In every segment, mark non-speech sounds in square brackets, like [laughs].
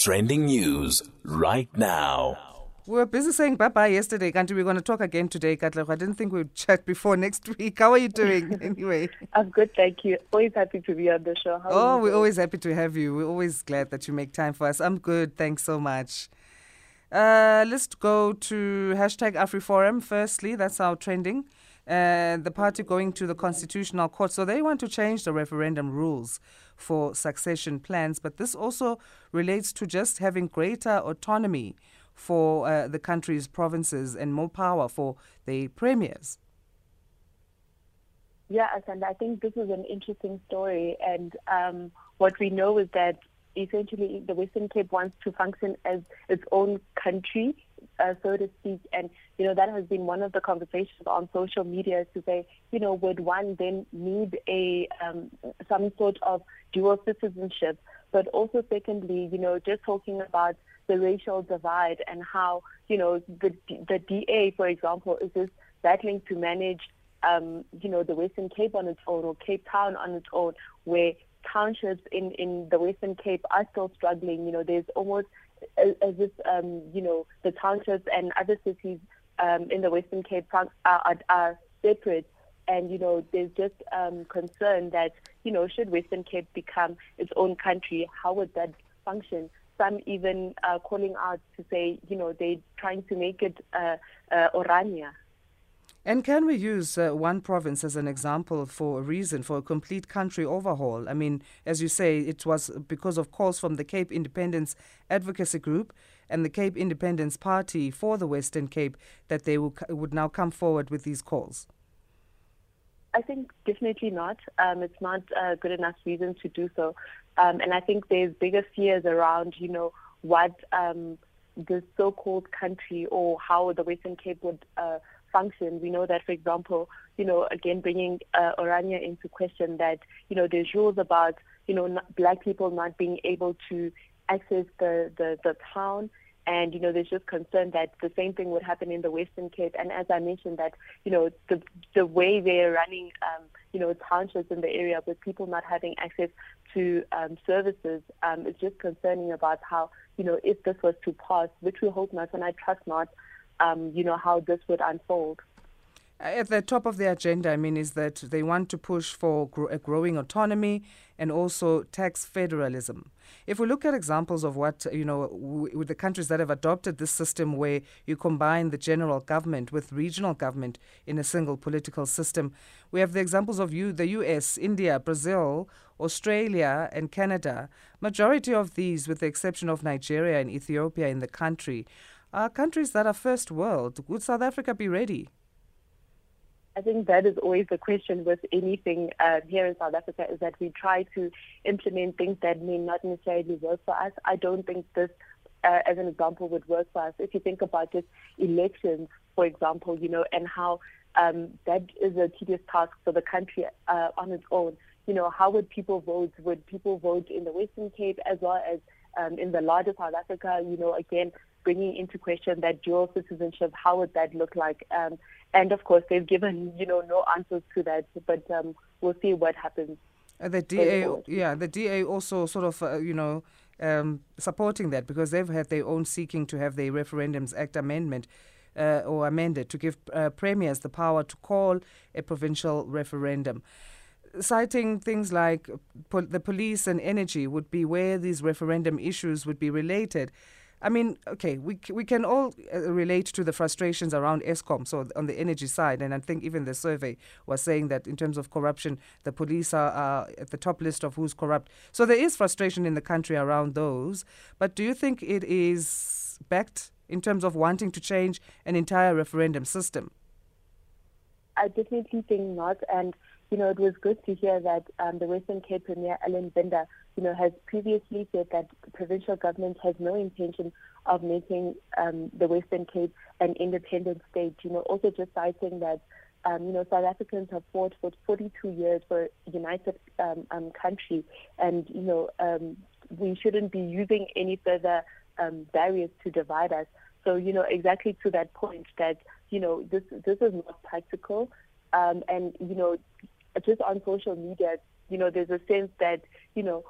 Trending news right now. We were busy saying bye bye yesterday, Kanti. We're going to talk again today, Katleho. I didn't think we'd chat before next week. How are you doing [laughs] anyway? I'm good, thank you. Always happy to be on the show. How Oh, we're doing? always happy to have you. We're always glad that you make time for us. I'm good. Thanks so much. Uh, let's go to hashtag AfriForum firstly. That's our trending. Uh, the party going to the Constitutional Court. So they want to change the referendum rules for succession plans, but this also relates to just having greater autonomy for uh, the country's provinces and more power for the premiers. Yeah, and I think this is an interesting story. And um, what we know is that essentially the Western Cape wants to function as its own country, uh, so to speak. And, you know, that has been one of the conversations on social media to say, you know, would one then need a um, some sort of dual citizenship? But also, secondly, you know, just talking about the racial divide and how, you know, the, the DA, for example, is just battling to manage um, you know, the Western Cape on its own or Cape Town on its own, where townships in, in the Western Cape are still struggling. You know, there's almost as if, um, you know, the townships and other cities um, in the Western Cape are, are, are separate. And, you know, there's just um, concern that, you know, should Western Cape become its own country, how would that function? Some even uh, calling out to say, you know, they're trying to make it uh, uh, Orania. And can we use uh, one province as an example for a reason, for a complete country overhaul? I mean, as you say, it was because of calls from the Cape Independence Advocacy Group and the Cape Independence Party for the Western Cape that they will, would now come forward with these calls. I think definitely not. Um, it's not a good enough reason to do so. Um, and I think there's bigger fears around, you know, what um, the so-called country or how the Western Cape would uh, function. We know that, for example, you know, again, bringing uh, Orania into question that, you know, there's rules about, you know, not, black people not being able to access the, the, the town. And, you know, there's just concern that the same thing would happen in the Western Cape. And as I mentioned that, you know, the, the way they're running, um, you know, townships in the area with people not having access to um, services, um, it's just concerning about how, you know, if this was to pass, which we hope not, and I trust not, um, you know, how this would unfold. At the top of the agenda, I mean, is that they want to push for gro- a growing autonomy and also tax federalism. If we look at examples of what, you know, w- with the countries that have adopted this system where you combine the general government with regional government in a single political system, we have the examples of the US, India, Brazil, Australia, and Canada. Majority of these, with the exception of Nigeria and Ethiopia in the country, are countries that are first world. Would South Africa be ready? I think that is always the question with anything uh, here in South Africa is that we try to implement things that may not necessarily work for us. I don't think this, uh, as an example, would work for us. If you think about just elections, for example, you know, and how um, that is a tedious task for the country uh, on its own. You know, how would people vote? Would people vote in the Western Cape as well as um, in the larger South Africa? You know, again, bringing into question that dual citizenship, how would that look like? Um, and of course, they've given you know no answers to that, but um, we'll see what happens. Uh, the DA, yeah, the DA also sort of, uh, you know, um, supporting that because they've had their own seeking to have the Referendums Act amendment uh, or amended to give uh, premiers the power to call a provincial referendum. Citing things like pol- the police and energy would be where these referendum issues would be related. I mean, okay, we we can all uh, relate to the frustrations around Eskom, so on the energy side, and I think even the survey was saying that in terms of corruption, the police are, at the top list of who's corrupt. So there is frustration in the country around those. But do you think it is backed in terms of wanting to change an entire referendum system? I definitely think not. And, you know, it was good to hear that um, the Western Cape Premier, Alan Winde, you know, has previously said that the provincial government has no intention of making um, the Western Cape an independent state. You know, also just citing that, um, you know, South Africans have fought for 42 years for a united um, um, country. And, you know, um, we shouldn't be using any further um, barriers to divide us. So, you know, exactly to that point that, you know, this, this is not practical. Um, and, you know, just on social media, you know, there's a sense that, you know,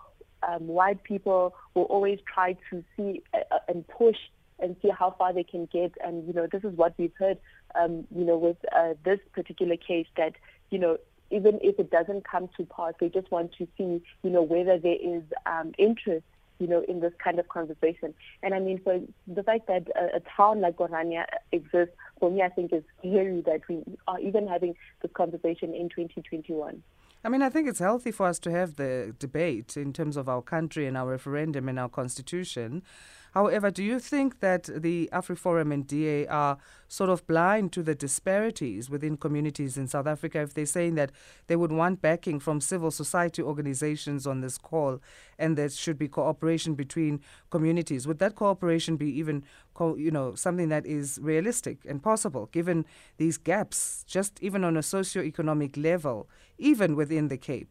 um, white people will always try to see uh, and push and see how far they can get. And, you know, this is what we've heard, um, you know, with uh, this particular case that, you know, even if it doesn't come to pass, they just want to see, you know, whether there is um, interest, you know, in this kind of conversation. And I mean, for the fact that a, a town like Orania exists, for me, I think is scary that we are even having this conversation in 2021. I mean, I think it's healthy for us to have the debate in terms of our country and our referendum and our constitution. However, do you think that the AfriForum and DA are sort of blind to the disparities within communities in South Africa if they're saying that they would want backing from civil society organizations on this call and there should be cooperation between communities? Would that cooperation be even, co- you know, something that is realistic and possible given these gaps, just even on a socio-economic level, even within the Cape?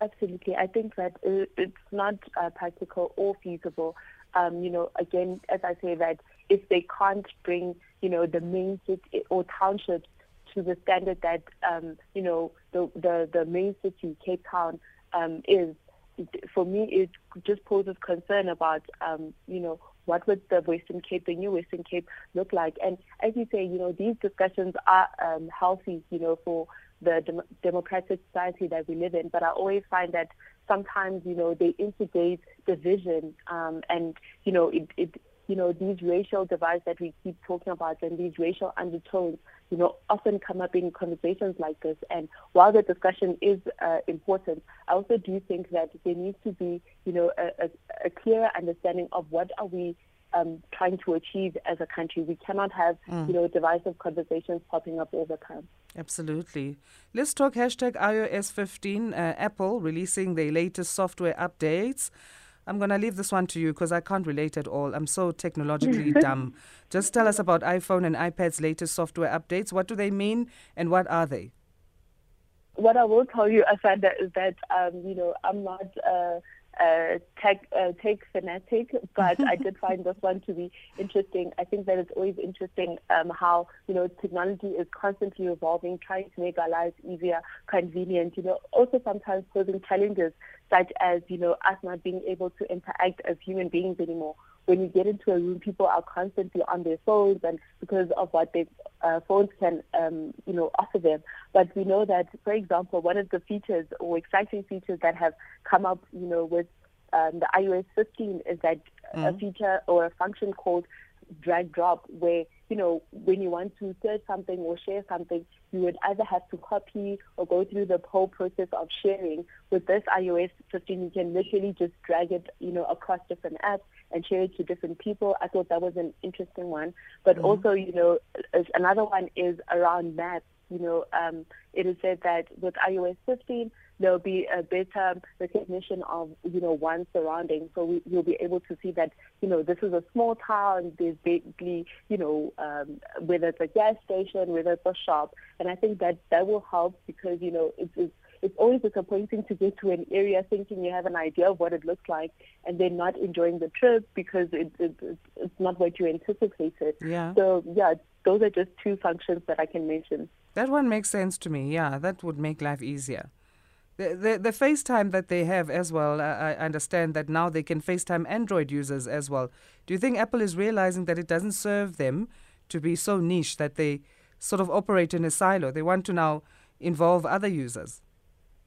Absolutely. I think that it's not uh, practical or feasible. Um, you know, again, as I say that if they can't bring, you know, the main city or townships to the standard that, um, you know, the, the, the main city, Cape Town, um, is, for me, it just poses concern about, um, you know, what would the Western Cape, the new Western Cape, look like? And as you say, you know, these discussions are um, healthy, you know, for the dem- democratic society that we live in. But I always find that sometimes, you know, they instigate division, um, and you know, it, it, you know, these racial divides that we keep talking about and these racial undertones, you know, often come up in conversations like this. And while the discussion is uh, important, I also do think that there needs to be, you know, a, a, a clearer understanding of what are we um, trying to achieve as a country. We cannot have, mm. you know, divisive conversations popping up all the time. Absolutely. Let's talk hashtag iOS 15. Uh, Apple releasing the latest software updates. I'm going to leave this one to you because I can't relate at all. I'm so technologically [laughs] dumb. Just tell us about iPhone and iPad's latest software updates. What do they mean and what are they? What I will tell you, Asanda, is that, um, you know, I'm not. Uh, uh, tech uh, tech fanatic, but I did find this one to be interesting. I think that it's always interesting um, how you know technology is constantly evolving, trying to make our lives easier, convenient. You know, also sometimes posing challenges such as you know us not being able to interact as human beings anymore when you get into a room, people are constantly on their phones, and because of what their uh, phones can, um, you know, offer them. But we know that, for example, one of the features or exciting features that have come up, you know, with um, the iOS 15 is that mm-hmm. a feature or a function called drag drop, where you know when you want to search something or share something, you would either have to copy or go through the whole process of sharing. With this iOS 15, you can literally just drag it, you know, across different apps and share it to different people. I thought that was an interesting one. But mm-hmm. also, you know, another one is around maps. You know, um, it is said that with iOS 15, there'll be a better recognition of, you know, one's surroundings. So we, you'll be able to see that, you know, this is a small town. There's basically, you know, um, whether it's a gas station, whether it's a shop. And I think that that will help because, you know, it's, it's it's always disappointing to get to an area thinking you have an idea of what it looks like and then not enjoying the trip because it, it, it's not what you anticipated. Yeah. So, yeah, those are just two functions that I can mention. That one makes sense to me. Yeah, that would make life easier. The, the, the FaceTime that they have as well, I, I understand that now they can FaceTime Android users as well. Do you think Apple is realizing that it doesn't serve them to be so niche that they sort of operate in a silo? They want to now involve other users.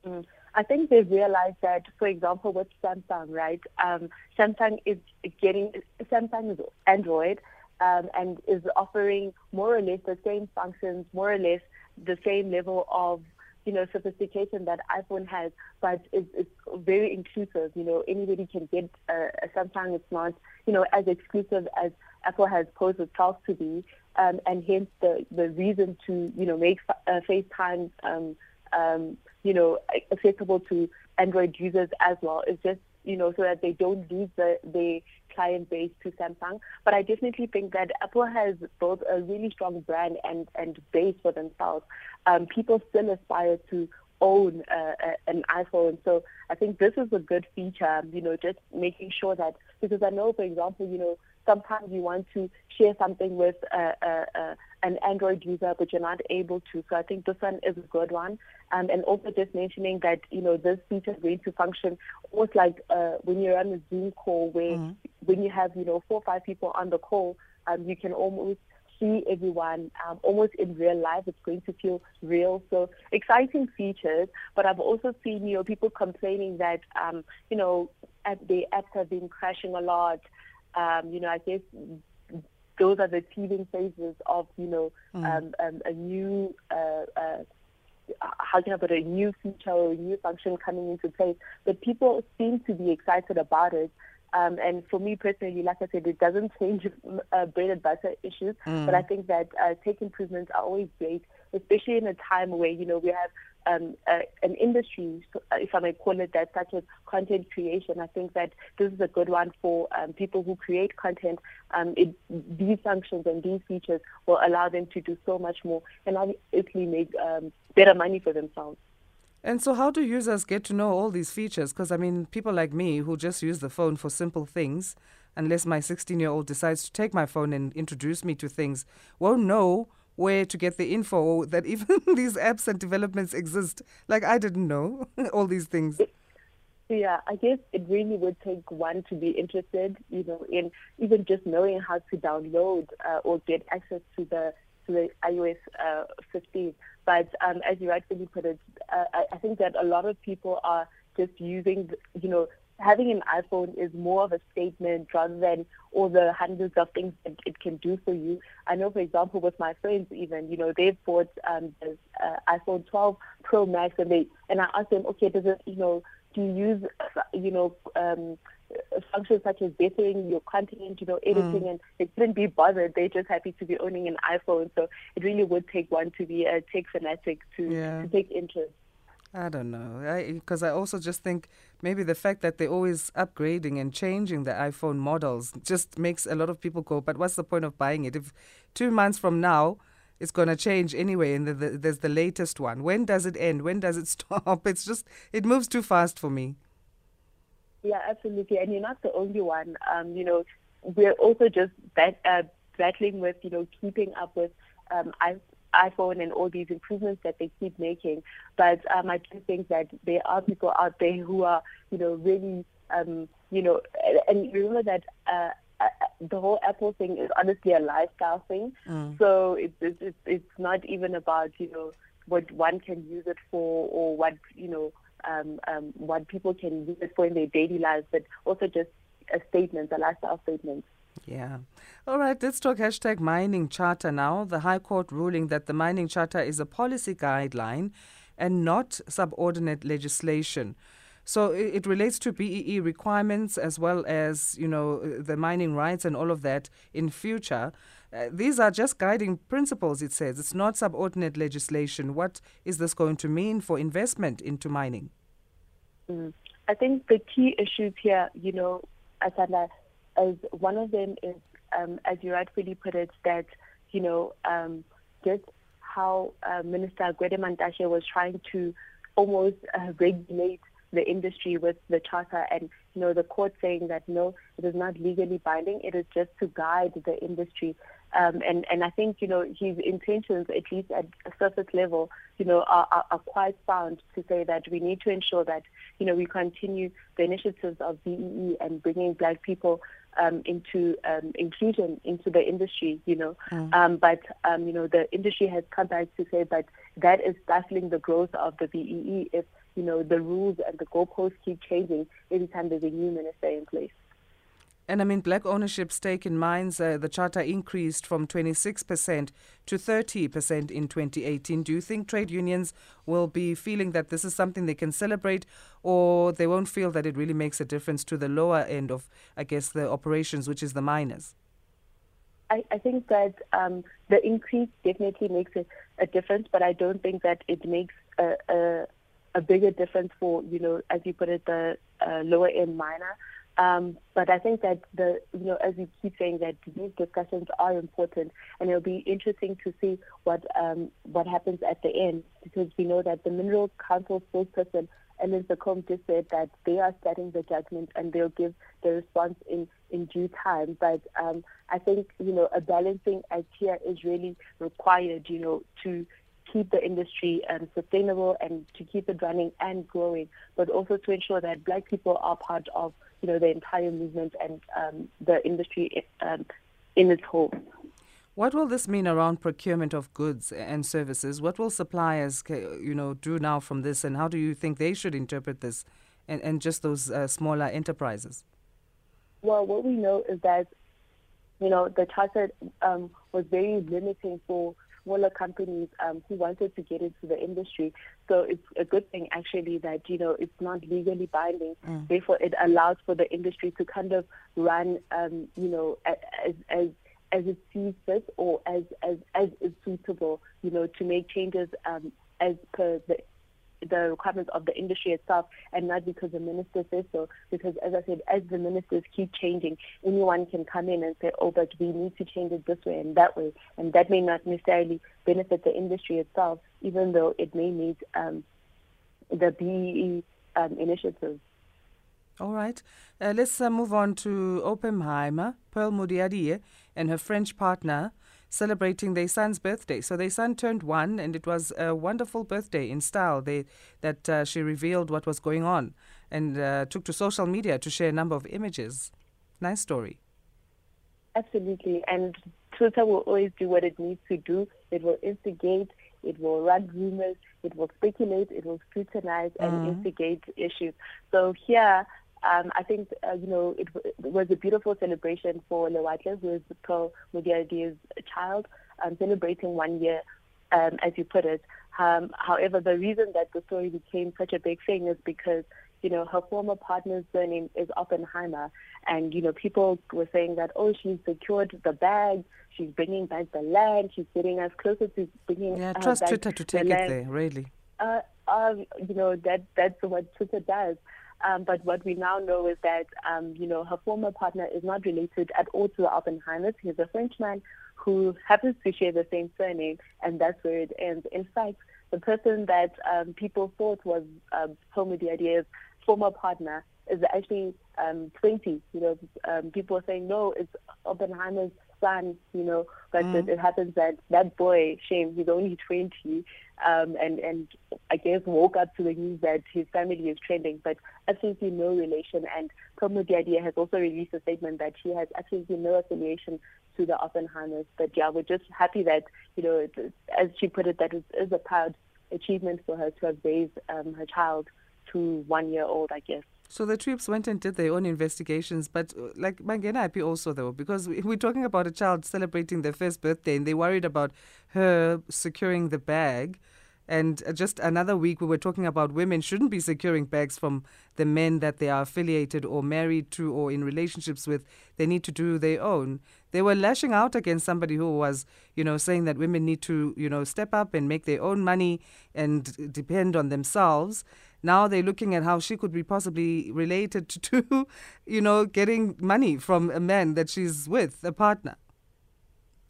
Mm. I think they've realized that, for example, with Samsung, right? Um, Samsung is getting Samsung is Android um, and is offering more or less the same functions, more or less the same level of you know sophistication that iPhone has, but it's, it's very inclusive. You know, anybody can get a, a Samsung. It's not you know as exclusive as Apple has posed itself to be, um, and hence the the reason to you know make uh, FaceTime. Um, um, you know, accessible to Android users as well. is just, you know, so that they don't lose the, the client base to Samsung. But I definitely think that Apple has built a really strong brand and, and base for themselves. Um, people still aspire to own uh, an iPhone. So I think this is a good feature, you know, just making sure that, because I know, for example, you know, sometimes you want to share something with a, a, a, an Android user, but you're not able to. So I think this one is a good one. Um, and also just mentioning that, you know, this feature is going to function almost like uh, when you're on a Zoom call where mm-hmm. when you have, you know, four or five people on the call, um, you can almost see everyone um, almost in real life. It's going to feel real. So exciting features. But I've also seen, you know, people complaining that, um, you know, the apps have been crashing a lot. Um, you know, I guess those are the teething phases of, you know, mm. um, um, a new, uh, uh, how can I put it, a new feature or a new function coming into place. But people seem to be excited about it. Um, and for me personally, like I said, it doesn't change uh, bread and butter issues. Mm. But I think that uh, tech improvements are always great, especially in a time where, you know, we have um, uh, an industry, if I may call it that, such as content creation. I think that this is a good one for um, people who create content. Um, it, these functions and these features will allow them to do so much more and obviously make um, better money for themselves. And so, how do users get to know all these features? Because, I mean, people like me who just use the phone for simple things, unless my 16 year old decides to take my phone and introduce me to things, won't know where to get the info that even [laughs] these apps and developments exist. Like I didn't know [laughs] all these things. Yeah, I guess it really would take one to be interested, you know, in even just knowing how to download uh, or get access to the to the iOS uh, 15. But um, as you rightfully put it, uh, I, I think that a lot of people are just using, you know, having an iPhone is more of a statement rather than all the hundreds of things that it can do for you. I know, for example, with my friends, even you know, they've bought um, this uh, iPhone 12 Pro Max, and they and I asked them, okay, does it, you know, do you use, you know, um, functions such as bettering your content, you know, editing, mm. and they couldn't be bothered. They're just happy to be owning an iPhone. So it really would take one to be a tech fanatic to, yeah. to take interest. I don't know. Because I, I, also just think maybe the fact that they're always upgrading and changing the iPhone models just makes a lot of people go, but what's the point of buying it? If two months from now, it's going to change anyway, and the, the, there's the latest one. When does it end? When does it [laughs] stop? It's just, it moves too fast for me. Yeah, absolutely. And you're not the only one. Um, you know, we're also just bat- uh, battling with, you know, keeping up with um, iPhone and all these improvements that they keep making. But um, I do think that there are people out there who are, you know, really, um, you know, and remember that uh, uh, the whole Apple thing is honestly a lifestyle thing. Mm. So it's, it's it's not even about you know what one can use it for or what you know um, um, what people can use it for in their daily lives, but also just a statement, a lifestyle statement. Yeah. All right, let's talk hashtag mining charter now. The High Court ruling that the mining charter is a policy guideline and not subordinate legislation. So it, relates to BEE requirements as well as, you know, the mining rights and all of that in future. Uh, these are just guiding principles, it says. It's not subordinate legislation. What is this going to mean for investment into mining? Mm. I think the key issues here, you know, Asanda, as one of them is, um, as you rightfully put it, that you know um, just how uh, Minister Gwede Mantashe was trying to almost uh, regulate the industry with the charter and you know the court saying that no it is not legally binding. It is just to guide the industry. Um, and and I think you know his intentions at least at a surface level you know are, are, are quite sound to say that we need to ensure that you know we continue the initiatives of BEE and bringing black people um, into um, inclusion into the industry, you know. Mm. Um, but, um, you know, the industry has come back to say that that is stifling the growth of the BEE if, you know, the rules and the goalposts keep changing every time there's a new minister in place. And I mean, black ownership stake in mines, uh, the charter increased from 26% to 30% in 2018. Do you think trade unions will be feeling that this is something they can celebrate, or they won't feel that it really makes a difference to the lower end of, I guess, the operations, which is the miners? I, I think that um, the increase definitely makes a, a, difference, but I don't think that it makes a, a, a, bigger difference for, you know, as you put it, the uh, lower end miner. Um, but I think that the you know as we keep saying that these discussions are important, and it'll be interesting to see what um, what happens at the end because we know that the Mineral Council spokesperson Allan Seccombe just said that they are studying the judgment and they'll give the response in, in due time. But um, I think, you know, a balancing act here is really required, you know, to keep the industry um, sustainable and to keep it running and growing, but also to ensure that black people are part of, you know, the entire movement and um, the industry um, in its whole. What will this mean around procurement of goods and services? What will suppliers, you know, do now from this, and how do you think they should interpret this, and, and just those uh, smaller enterprises? Well, what we know is that, you know, the charter um, was very limiting for smaller companies um, who wanted to get into the industry. So it's a good thing actually that you know it's not legally binding. Mm. Therefore, it allows for the industry to kind of run, um, you know, as as as it sees fit or as as as is suitable, you know, to make changes um, as per the the requirements of the industry itself and not because the minister says so. Because as I said, as the ministers keep changing, anyone can come in and say, oh, but we need to change it this way and that way. And that may not necessarily benefit the industry itself, even though it may meet um, the BEE um, initiatives. All right. Uh, let's uh, move on to Oppenheimer, Pearl Modiadie, and her French partner celebrating their son's birthday. So their son turned one, and it was a wonderful birthday in style. They, that uh, she revealed what was going on and uh, took to social media to share a number of images. Nice story. Absolutely. And Twitter will always do what it needs to do. It will instigate, it will run rumors, it will speculate, it will scrutinize and mm-hmm. instigate issues. So here, um, I think, uh, you know, it, it, was a beautiful celebration for Lewatle, who is Pearl Modiadie's child, um, celebrating one year, um, as you put it. Um, however, the reason that the story became such a big thing is because, you know, her former partner's surname is Oppenheimer. And, you know, people were saying that, oh, she's secured the bag, she's bringing back the land, she's getting us closer to bringing Yeah, trust Twitter to take it land. there, really. Uh, uh, you know, that that's what Twitter does. Um, but what we now know is that, um, you know, her former partner is not related at all to the Oppenheimers. He's a Frenchman who happens to share the same surname, and that's where it ends. In fact, the person that um, people thought was um, Pearl Modiadie's former partner is actually um, 20. You know, um, people are saying, no, it's Oppenheimer's son, you know, but mm. it, it, happens that that boy, Shame, he's only 20, um, and, and I guess woke up to the news that his family is trending, but absolutely no relation. And Pearl Modiadie has also released a statement that she has absolutely no affiliation to the Oppenheimers. But yeah, we're just happy that, you know, it, as she put it, that it is a proud achievement for her to have raised um, her child to one year old, I guess. So the troops went and did their own investigations, but uh, like Mangena happy also though, because we're talking about a child celebrating their first birthday, and they worried about her securing the bag. And uh, just another week, we were talking about women shouldn't be securing bags from the men that they are affiliated or married to or in relationships with. They need to do their own. They were lashing out against somebody who was, you know, saying that women need to, you know, step up and make their own money and depend on themselves. Now they're looking at how she could be possibly related [laughs] to, you know, getting money from a man that she's with, a partner.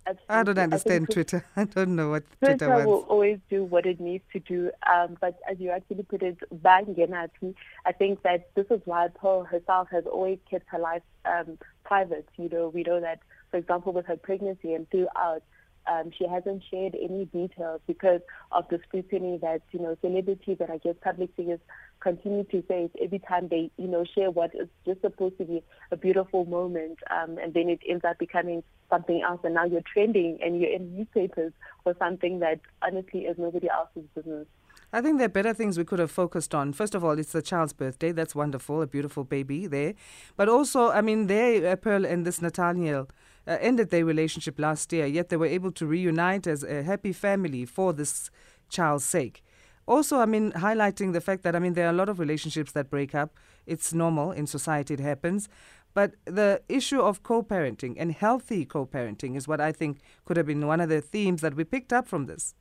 Absolutely. I don't understand I Twitter. [laughs] I don't know what Twitter, Twitter will always do what it needs to do. Um, but as you actually put it, Bangenati, I think that this is why Pearl herself has always kept her life um, private. You know, we know that, for example, with her pregnancy and throughout, um, she hasn't shared any details because of the scrutiny that, you know, celebrities and I guess public figures continue to face every time they, you know, share what is just supposed to be a beautiful moment um, and then it ends up becoming something else and now you're trending and you're in newspapers for something that honestly is nobody else's business. I think there are better things we could have focused on. First of all, it's the child's birthday. That's wonderful, a beautiful baby there. But also, I mean, there, Pearl and this Nathaniel, uh, ended their relationship last year, yet they were able to reunite as a happy family for this child's sake. Also, I mean, highlighting the fact that, I mean, there are a lot of relationships that break up. It's normal in society, it happens. But the issue of co parenting and healthy co parenting is what I think could have been one of the themes that we picked up from this.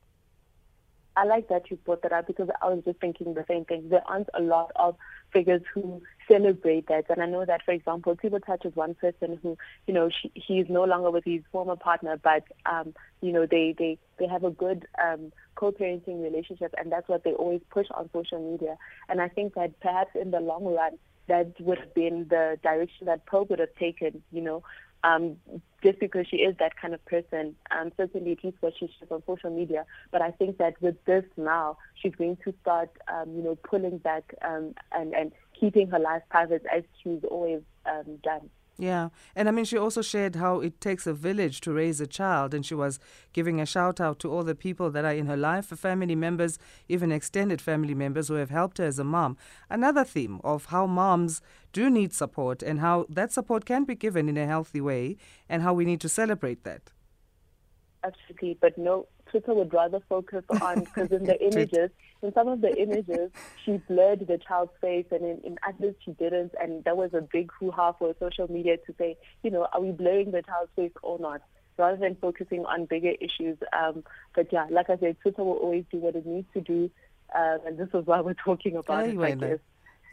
I like that you brought that up because I was just thinking the same thing. There aren't a lot of figures who celebrate that. And I know that, for example, Tbo Touch is one person who, you know, she, he is no longer with his former partner, but, um, you know, they, they, they have a good um, co-parenting relationship, and that's what they always push on social media. And I think that perhaps in the long run, that would have been the direction that Pope would have taken, you know, um, just because she is that kind of person. Um, certainly, at least what she shares on social media. But I think that with this now, she's going to start, um, you know, pulling back um, and and keeping her life private as she's always um, done. Yeah. And I mean, she also shared how it takes a village to raise a child. And she was giving a shout out to all the people that are in her life, family members, even extended family members who have helped her as a mom. Another theme of how moms do need support and how that support can be given in a healthy way and how we need to celebrate that. Absolutely. But no, Twitter would rather focus on [laughs] because in the images, in some of the images, she blurred the child's face, and in, in others she didn't, and that was a big hoo-ha for social media to say, you know, are we blurring the child's face or not? Rather than focusing on bigger issues. Um, but yeah, like I said, Twitter will always do what it needs to do, uh, and this is why we're talking about it. I guess.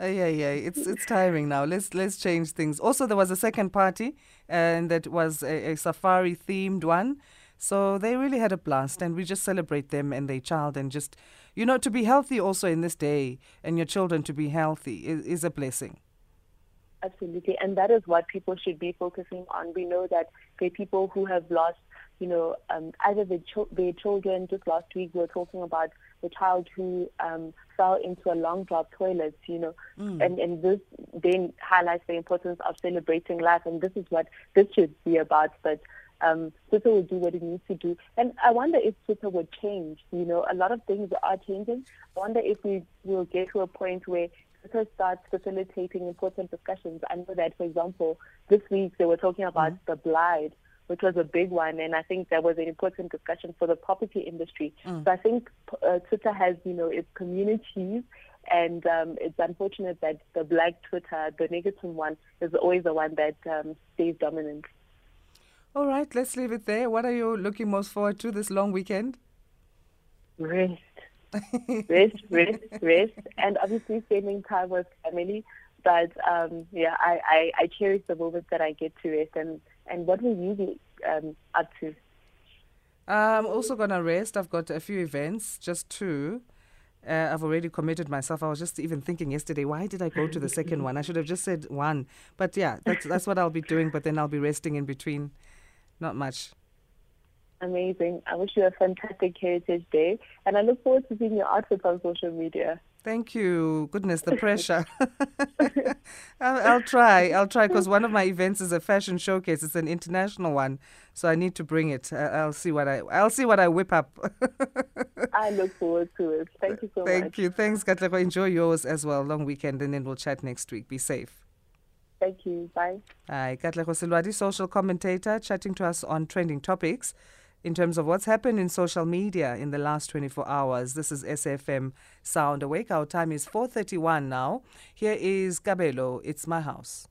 Uh, yeah, yeah, it's it's tiring now. Let's let's change things. Also, there was a second party, and that was a, a safari themed one. So they really had a blast, and we just celebrate them and their child, and just, you know, to be healthy also in this day, and your children to be healthy is, is a blessing. Absolutely, and that is what people should be focusing on. We know that are people who have lost, you know, um, either their, cho- their children. Just last week, we were talking about the child who um, fell into a long drop toilet, you know, mm. and, and this then highlights the importance of celebrating life, and this is what this should be about. But um, Twitter will do what it needs to do. And I wonder if Twitter will change. You know, a lot of things are changing. I wonder if we will get to a point where Twitter starts facilitating important discussions. I know that, for example, this week they were talking about mm-hmm. the blind, which was a big one, and I think that was an important discussion for the property industry. Mm. So I think uh, Twitter has, you know, its communities, and um, it's unfortunate that the black Twitter, the negative one, is always the one that um, stays dominant. All right, let's leave it there. What are you looking most forward to this long weekend? Rest. [laughs] rest, rest, rest, and obviously spending time with family. But um, yeah, I, I, I, cherish the moments that I get to rest. And, and what will you be um, up to? I'm also going to rest. I've got a few events, just two. Uh, I've already committed myself. I was just even thinking yesterday, why did I go to the second [laughs] one? I should have just said one. But yeah, that's that's what I'll be doing. But then I'll be resting in between. Not much. Amazing. I wish you a fantastic Heritage Day, and I look forward to seeing your outfits on social media. Thank you. Goodness, the pressure. [laughs] [laughs] I'll, I'll, try. I'll try because one of my events is a fashion showcase. It's an international one, so I need to bring it. I'll see what I. I'll see what I whip up. [laughs] I look forward to it. Thank you so Thank much. Thank you. Thanks, Katleho. Enjoy yours as well. Long weekend, and then we'll chat next week. Be safe. Thank you. Bye. Hi, Katleho Selwadi, social commentator, chatting to us on trending topics in terms of what's happened in social media in the last 24 hours. This is SFM Sound Awake. Our time is 4:31 now. Here is Gabelo. It's my house.